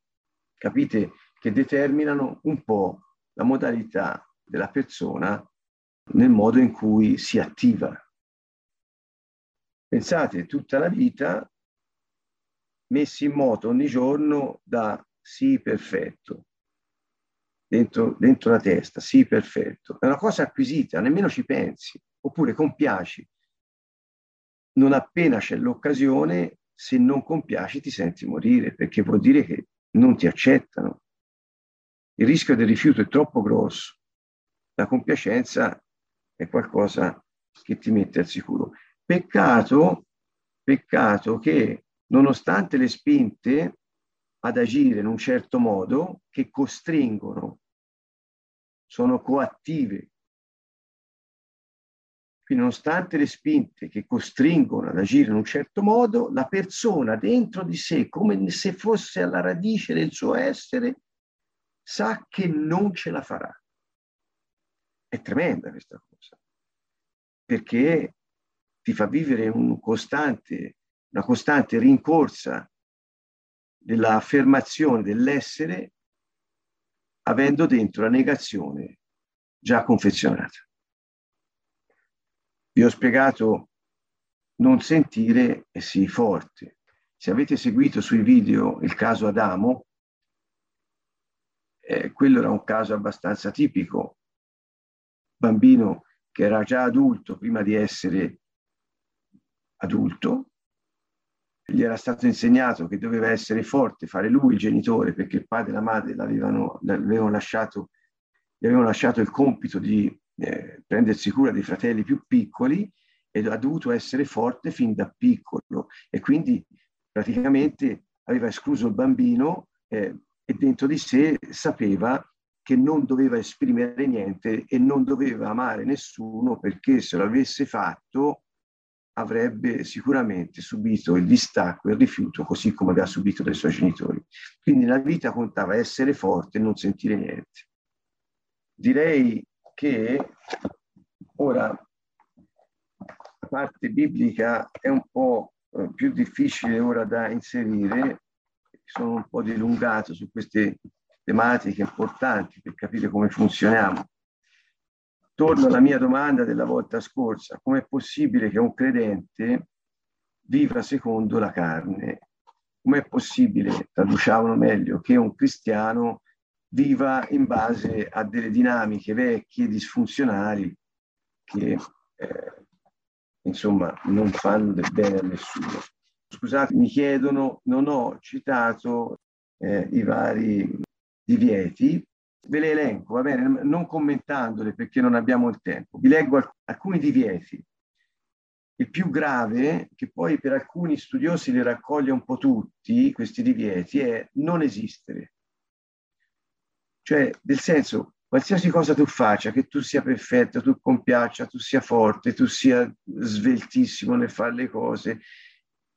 capite, che determinano un po' la modalità della persona nel modo in cui si attiva. Pensate tutta la vita messi in moto ogni giorno da sì perfetto, dentro, dentro la testa, sì perfetto. È una cosa acquisita, nemmeno ci pensi, oppure compiaci. Non appena c'è l'occasione, se non compiaci ti senti morire, perché vuol dire che non ti accettano. Il rischio del rifiuto è troppo grosso. La compiacenza è qualcosa che ti mette al sicuro. Peccato, peccato che nonostante le spinte ad agire in un certo modo che costringono, sono coattive. Quindi nonostante le spinte che costringono ad agire in un certo modo, la persona dentro di sé, come se fosse alla radice del suo essere, sa che non ce la farà. È tremenda questa cosa, perché ti fa vivere un costante, una costante rincorsa dell'affermazione dell'essere avendo dentro la negazione già confezionata. Vi ho spiegato non sentire e sii forte. Se avete seguito sui video il caso Adamo, eh, quello era un caso abbastanza tipico. Bambino che era già adulto prima di essere adulto, gli era stato insegnato che doveva essere forte, fare lui il genitore, perché il padre e la madre l'avevano, l'avevano lasciato, gli avevano lasciato il compito di eh, prendersi cura dei fratelli più piccoli e ha dovuto essere forte fin da piccolo. E quindi praticamente aveva escluso il bambino eh, e dentro di sé sapeva che non doveva esprimere niente e non doveva amare nessuno perché se lo avesse fatto avrebbe sicuramente subito il distacco e il rifiuto così come aveva subito dai suoi genitori. Quindi nella vita contava essere forte e non sentire niente. Direi che ora la parte biblica è un po' eh, più difficile ora da inserire, sono un po' dilungato su queste tematiche importanti per capire come funzioniamo torno alla mia domanda della volta scorsa, com'è possibile che un credente viva secondo la carne? Com'è possibile, traduciamolo meglio, che un cristiano viva in base a delle dinamiche vecchie, disfunzionali, che eh, insomma non fanno del bene a nessuno. Scusate, mi chiedono, non ho citato eh, i vari divieti, Ve le elenco, va bene, non commentandole perché non abbiamo il tempo. Vi leggo alc- alcuni divieti. Il più grave, che poi per alcuni studiosi li raccoglie un po' tutti, questi divieti, è non esistere. Cioè, nel senso, qualsiasi cosa tu faccia, che tu sia perfetto, tu compiaccia, tu sia forte, tu sia sveltissimo nel fare le cose,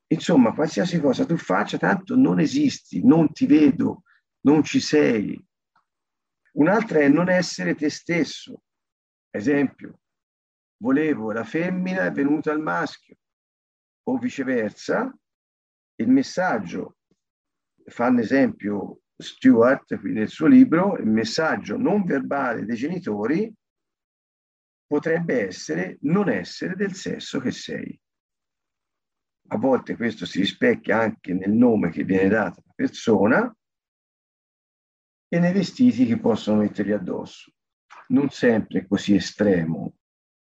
insomma, qualsiasi cosa tu faccia, tanto non esisti, non ti vedo, non ci sei, Un'altra è non essere te stesso. Esempio, volevo la femmina è venuta al maschio o viceversa. Il messaggio, fa un esempio qui nel suo libro, il messaggio non verbale dei genitori potrebbe essere non essere del sesso che sei. A volte questo si rispecchia anche nel nome che viene dato alla persona, e nei vestiti che possono metterli addosso. Non sempre così estremo,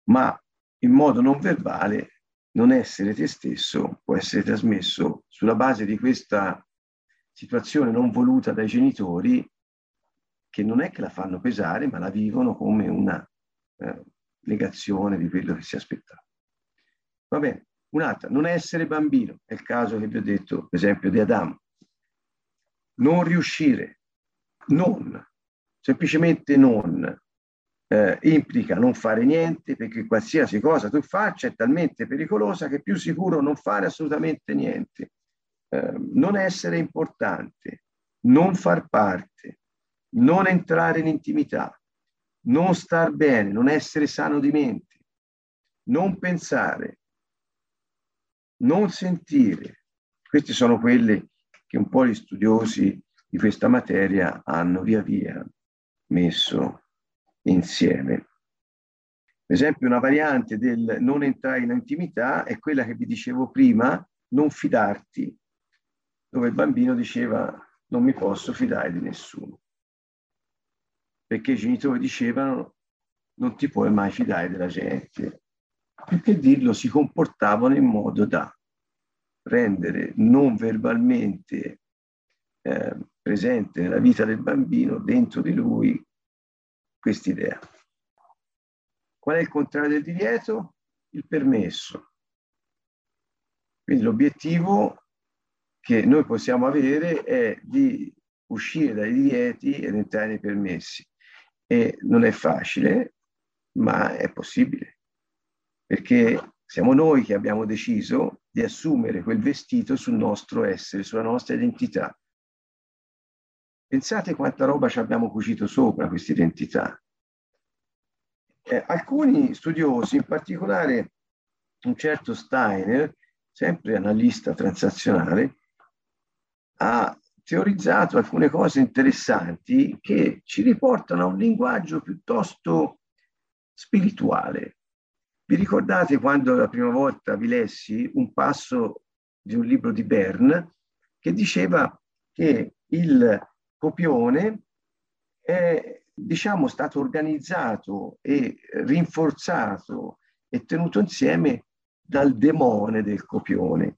ma in modo non verbale non essere te stesso può essere trasmesso sulla base di questa situazione non voluta dai genitori che non è che la fanno pesare, ma la vivono come una eh, negazione di quello che si aspettava. Va bene, un'altra, non essere bambino, è il caso che vi ho detto, per esempio, di Adamo. Non riuscire non, semplicemente non, eh, implica non fare niente perché qualsiasi cosa tu faccia è talmente pericolosa che è più sicuro non fare assolutamente niente. Eh, non essere importante, non far parte, non entrare in intimità, non star bene, non essere sano di mente, non pensare, non sentire. Queste sono quelle che un po' gli studiosi di questa materia hanno via via messo insieme. Per esempio, una variante del non entrare in intimità è quella che vi dicevo prima, non fidarti, dove il bambino diceva non mi posso fidare di nessuno. Perché i genitori dicevano non ti puoi mai fidare della gente. Più che dirlo, si comportavano in modo da rendere non verbalmente eh, presente nella vita del bambino, dentro di lui, quest'idea. Qual è il contrario del divieto? Il permesso. Quindi l'obiettivo che noi possiamo avere è di uscire dai divieti ed entrare nei permessi. E non è facile, ma è possibile, perché siamo noi che abbiamo deciso di assumere quel vestito sul nostro essere, sulla nostra identità. Pensate quanta roba ci abbiamo cucito sopra questa identità. Eh, alcuni studiosi, in particolare un certo Steiner, sempre analista transazionale, ha teorizzato alcune cose interessanti che ci riportano a un linguaggio piuttosto spirituale. Vi ricordate quando la prima volta vi lessi un passo di un libro di Bern che diceva che il copione è diciamo stato organizzato e rinforzato e tenuto insieme dal demone del copione.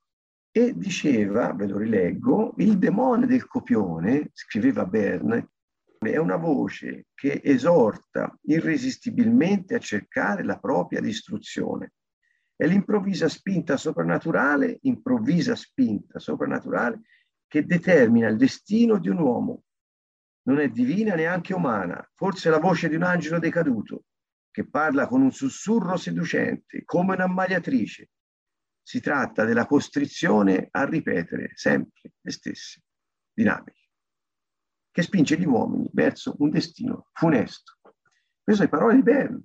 E diceva, ve lo rileggo, il demone del copione, scriveva Bern, è una voce che esorta irresistibilmente a cercare la propria distruzione. È l'improvvisa spinta soprannaturale, improvvisa spinta soprannaturale che determina il destino di un uomo. Non è divina neanche umana, forse la voce di un angelo decaduto che parla con un sussurro seducente, come un'ammaliatrice. Si tratta della costrizione a ripetere sempre le stesse dinamiche che spinge gli uomini verso un destino funesto. Queste sono le parole di Bern,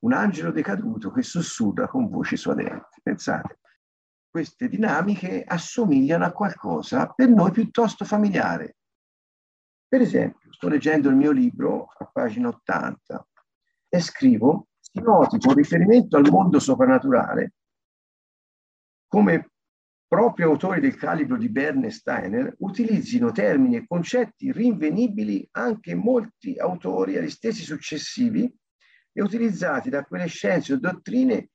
un angelo decaduto che sussurra con voce suadente. Pensate, queste dinamiche assomigliano a qualcosa per noi piuttosto familiare. Per esempio, sto leggendo il mio libro a pagina 80 e scrivo, si noti con riferimento al mondo soprannaturale come proprio autori del calibro di Berne Steiner utilizzino termini e concetti rinvenibili anche molti autori agli stessi successivi e utilizzati da quelle scienze o dottrine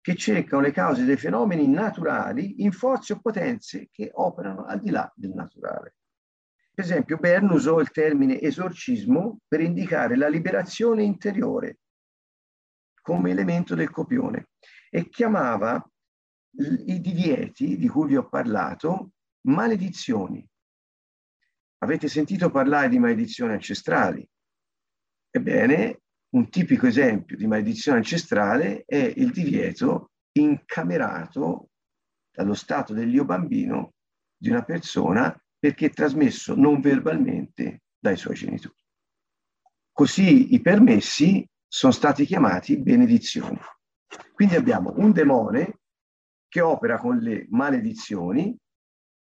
che cercano le cause dei fenomeni naturali in forze o potenze che operano al di là del naturale. Per esempio, Bern usò il termine esorcismo per indicare la liberazione interiore come elemento del copione e chiamava i divieti di cui vi ho parlato, maledizioni. Avete sentito parlare di maledizioni ancestrali? Ebbene, un tipico esempio di maledizione ancestrale è il divieto incamerato dallo stato dell'io bambino di una persona perché trasmesso non verbalmente dai suoi genitori. Così i permessi sono stati chiamati benedizioni. Quindi abbiamo un demone che opera con le maledizioni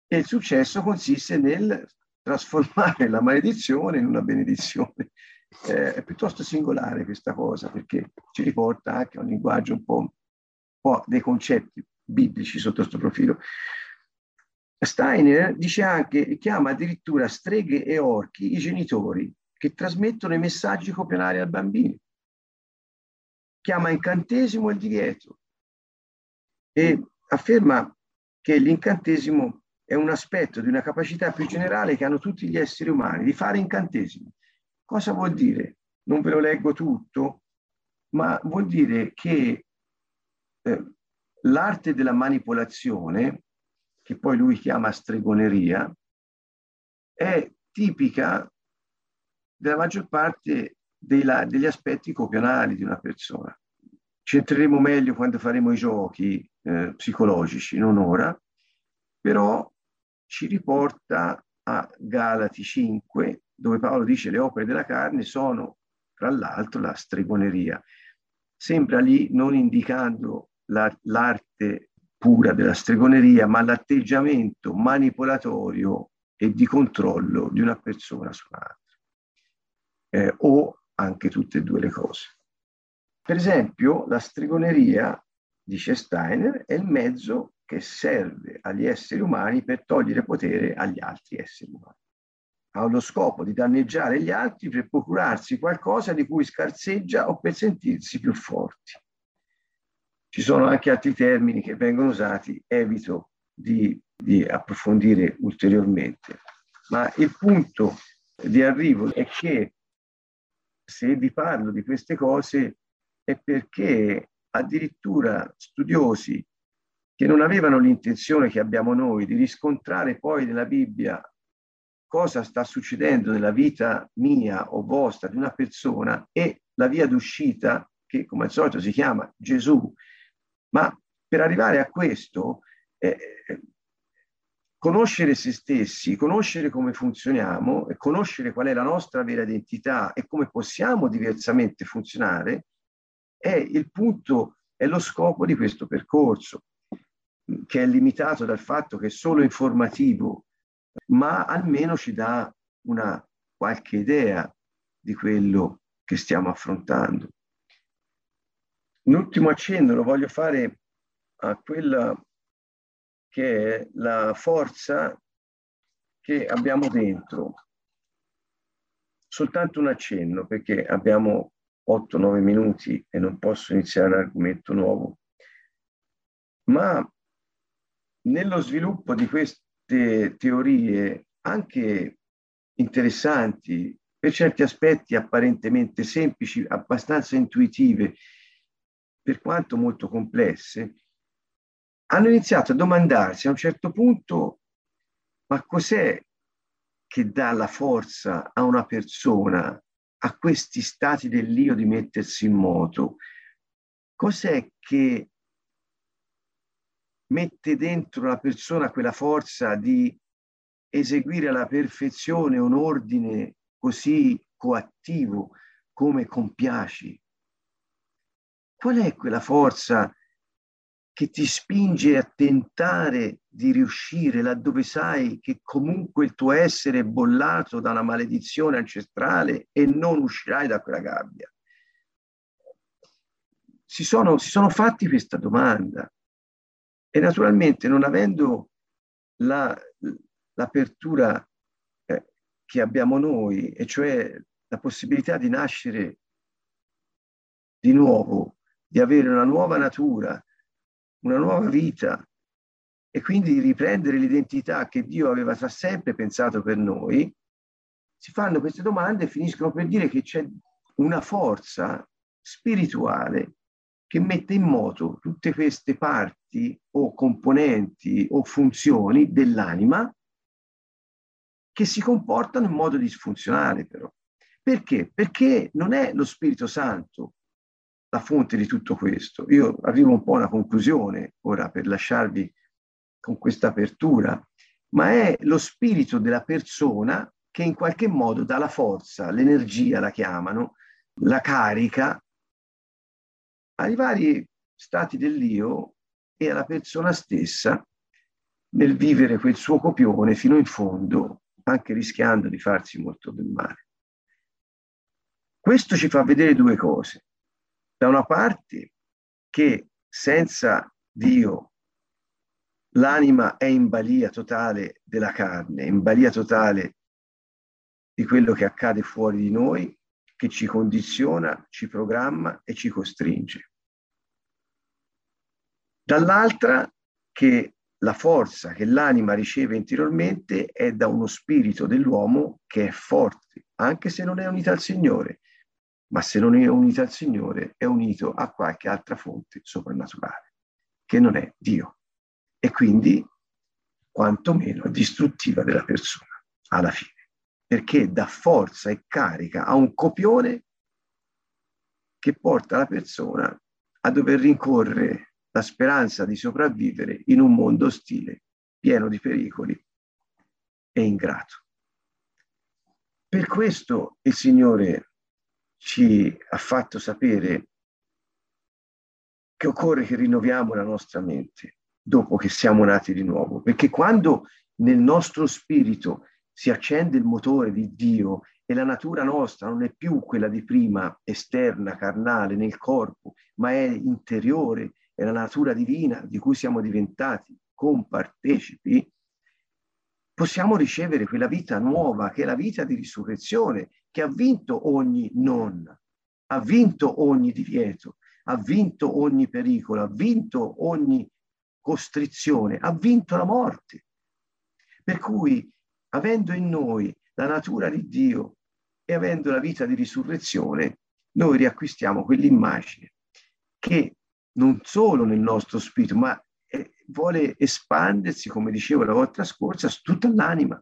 e il successo consiste nel trasformare la maledizione in una benedizione. Eh, è piuttosto singolare questa cosa perché ci riporta anche a un linguaggio un po', un po dei concetti biblici sotto questo profilo. Steiner dice anche, chiama addirittura streghe e orchi i genitori che trasmettono i messaggi copionari al bambino. Chiama incantesimo il divieto. E afferma che l'incantesimo è un aspetto di una capacità più generale che hanno tutti gli esseri umani, di fare incantesimi. Cosa vuol dire? Non ve lo leggo tutto, ma vuol dire che eh, l'arte della manipolazione, che poi lui chiama stregoneria, è tipica della maggior parte della, degli aspetti copionali di una persona. Ci entreremo meglio quando faremo i giochi eh, psicologici, non ora, però ci riporta a Galati 5, dove Paolo dice le opere della carne sono, tra l'altro, la stregoneria. Sembra lì non indicando la, l'arte pura della stregoneria, ma l'atteggiamento manipolatorio e di controllo di una persona su un'altra, eh, o anche tutte e due le cose. Per esempio, la stregoneria, dice Steiner, è il mezzo che serve agli esseri umani per togliere potere agli altri esseri umani. Ha lo scopo di danneggiare gli altri per procurarsi qualcosa di cui scarseggia o per sentirsi più forti. Ci sono anche altri termini che vengono usati, evito di, di approfondire ulteriormente. Ma il punto di arrivo è che se vi parlo di queste cose è perché addirittura studiosi che non avevano l'intenzione che abbiamo noi di riscontrare poi nella Bibbia cosa sta succedendo nella vita mia o vostra di una persona e la via d'uscita che come al solito si chiama Gesù. Ma per arrivare a questo, eh, conoscere se stessi, conoscere come funzioniamo conoscere qual è la nostra vera identità e come possiamo diversamente funzionare è il punto, è lo scopo di questo percorso, che è limitato dal fatto che è solo informativo, ma almeno ci dà una qualche idea di quello che stiamo affrontando. Un ultimo accenno lo voglio fare a quella che è la forza che abbiamo dentro. Soltanto un accenno, perché abbiamo 8-9 minuti e non posso iniziare un argomento nuovo. Ma nello sviluppo di queste teorie, anche interessanti, per certi aspetti apparentemente semplici, abbastanza intuitive, per quanto molto complesse, hanno iniziato a domandarsi a un certo punto, ma cos'è che dà la forza a una persona a questi stati dell'io di mettersi in moto, cos'è che mette dentro la persona quella forza di eseguire alla perfezione un ordine così coattivo come compiaci? Qual è quella forza che ti spinge a tentare di riuscire laddove sai che comunque il tuo essere è bollato da una maledizione ancestrale e non uscirai da quella gabbia? Si sono, si sono fatti questa domanda e naturalmente non avendo la, l'apertura eh, che abbiamo noi, e cioè la possibilità di nascere di nuovo, di avere una nuova natura, una nuova vita e quindi riprendere l'identità che Dio aveva da sempre pensato per noi, si fanno queste domande e finiscono per dire che c'è una forza spirituale che mette in moto tutte queste parti o componenti o funzioni dell'anima che si comportano in modo disfunzionale però. Perché? Perché non è lo Spirito Santo la fonte di tutto questo. Io arrivo un po' a una conclusione ora per lasciarvi con questa apertura, ma è lo spirito della persona che in qualche modo dà la forza, l'energia la chiamano, la carica ai vari stati dell'io e alla persona stessa nel vivere quel suo copione fino in fondo, anche rischiando di farsi molto del male. Questo ci fa vedere due cose da una parte che senza Dio l'anima è in balia totale della carne, in balia totale di quello che accade fuori di noi, che ci condiziona, ci programma e ci costringe. Dall'altra che la forza che l'anima riceve interiormente è da uno spirito dell'uomo che è forte, anche se non è unita al Signore, ma se non è unito al Signore è unito a qualche altra fonte soprannaturale, che non è Dio, e quindi quantomeno distruttiva della persona alla fine, perché dà forza e carica a un copione che porta la persona a dover rincorrere la speranza di sopravvivere in un mondo ostile, pieno di pericoli e ingrato. Per questo il Signore ci ha fatto sapere che occorre che rinnoviamo la nostra mente dopo che siamo nati di nuovo, perché quando nel nostro spirito si accende il motore di Dio e la natura nostra non è più quella di prima, esterna, carnale, nel corpo, ma è interiore, è la natura divina di cui siamo diventati compartecipi, possiamo ricevere quella vita nuova che è la vita di risurrezione, che ha vinto ogni non, ha vinto ogni divieto, ha vinto ogni pericolo, ha vinto ogni costrizione, ha vinto la morte. Per cui, avendo in noi la natura di Dio e avendo la vita di risurrezione, noi riacquistiamo quell'immagine che non solo nel nostro spirito, ma eh, vuole espandersi, come dicevo la volta scorsa, su tutta l'anima,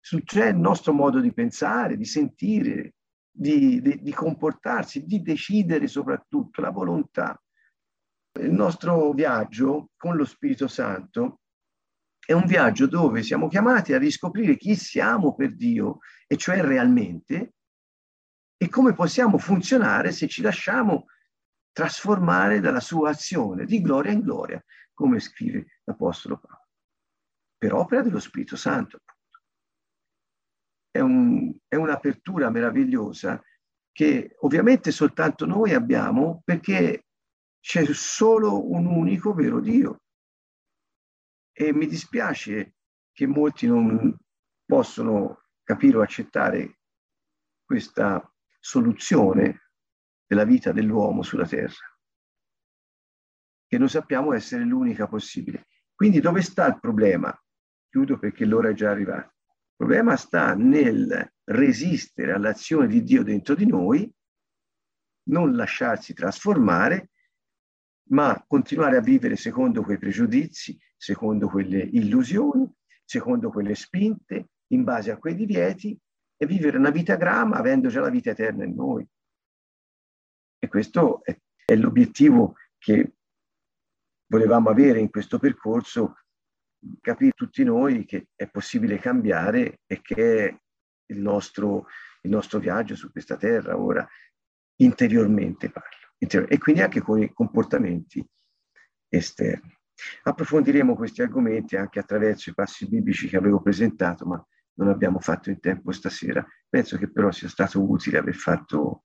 cioè il nostro modo di pensare, di sentire, di, di, di comportarsi, di decidere soprattutto, la volontà. Il nostro viaggio con lo Spirito Santo è un viaggio dove siamo chiamati a riscoprire chi siamo per Dio, e cioè realmente, e come possiamo funzionare se ci lasciamo trasformare dalla sua azione di gloria in gloria, come scrive l'Apostolo Paolo, per opera dello Spirito Santo. È, un, è un'apertura meravigliosa che ovviamente soltanto noi abbiamo perché c'è solo un unico vero Dio e mi dispiace che molti non possono capire o accettare questa soluzione della vita dell'uomo sulla terra, che noi sappiamo essere l'unica possibile. Quindi dove sta il problema? Chiudo perché l'ora è già arrivata. Il problema sta nel resistere all'azione di Dio dentro di noi, non lasciarsi trasformare ma continuare a vivere secondo quei pregiudizi, secondo quelle illusioni, secondo quelle spinte, in base a quei divieti e vivere una vita grama avendo già la vita eterna in noi. E questo è, è l'obiettivo che volevamo avere in questo percorso, capire tutti noi che è possibile cambiare e che il nostro, il nostro viaggio su questa terra ora, interiormente parlo e quindi anche con i comportamenti esterni. Approfondiremo questi argomenti anche attraverso i passi biblici che avevo presentato, ma non abbiamo fatto in tempo stasera. Penso che però sia stato utile aver fatto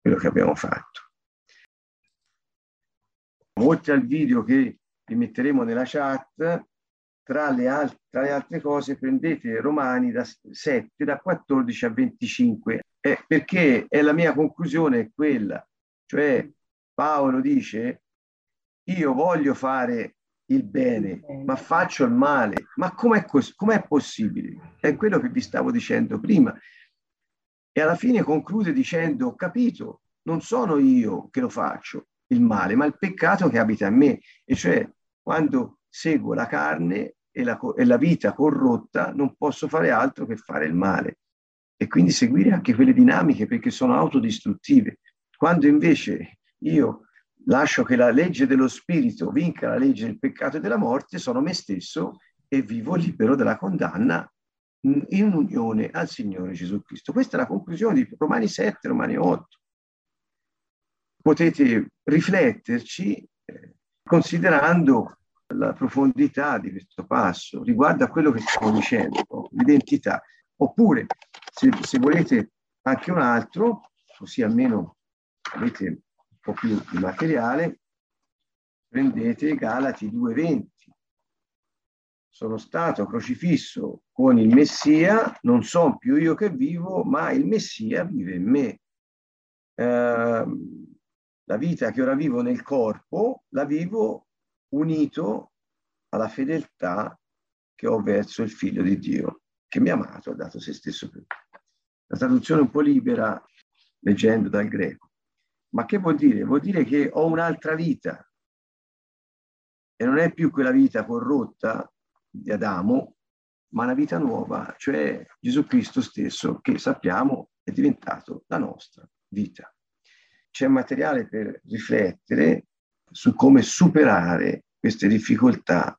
quello che abbiamo fatto. Oltre al video che vi metteremo nella chat, tra le, al- tra le altre cose prendete Romani da 7, da 14 a 25, eh, perché è la mia conclusione quella cioè Paolo dice, io voglio fare il bene, ma faccio il male. Ma com'è, cos- com'è possibile? È quello che vi stavo dicendo prima. E alla fine conclude dicendo, ho capito, non sono io che lo faccio il male, ma il peccato che abita in me. E cioè, quando seguo la carne e la, e la vita corrotta, non posso fare altro che fare il male. E quindi seguire anche quelle dinamiche perché sono autodistruttive. Quando invece io lascio che la legge dello spirito vinca la legge del peccato e della morte, sono me stesso e vivo libero dalla condanna in unione al Signore Gesù Cristo. Questa è la conclusione di Romani 7, Romani 8. Potete rifletterci eh, considerando la profondità di questo passo riguardo a quello che stiamo dicendo, l'identità. Oppure, se, se volete anche un altro, così almeno avete un po' più di materiale, prendete Galati 2.20. Sono stato crocifisso con il Messia, non sono più io che vivo, ma il Messia vive in me. Eh, la vita che ora vivo nel corpo la vivo unito alla fedeltà che ho verso il figlio di Dio, che mi ha amato, ha dato se stesso per me. La traduzione un po' libera, leggendo dal greco. Ma che vuol dire? Vuol dire che ho un'altra vita e non è più quella vita corrotta di Adamo, ma una vita nuova, cioè Gesù Cristo stesso, che sappiamo è diventato la nostra vita. C'è materiale per riflettere su come superare queste difficoltà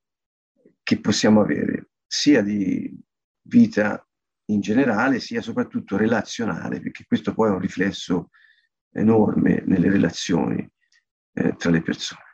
che possiamo avere, sia di vita in generale, sia soprattutto relazionale, perché questo poi è un riflesso enorme nelle relazioni eh, tra le persone.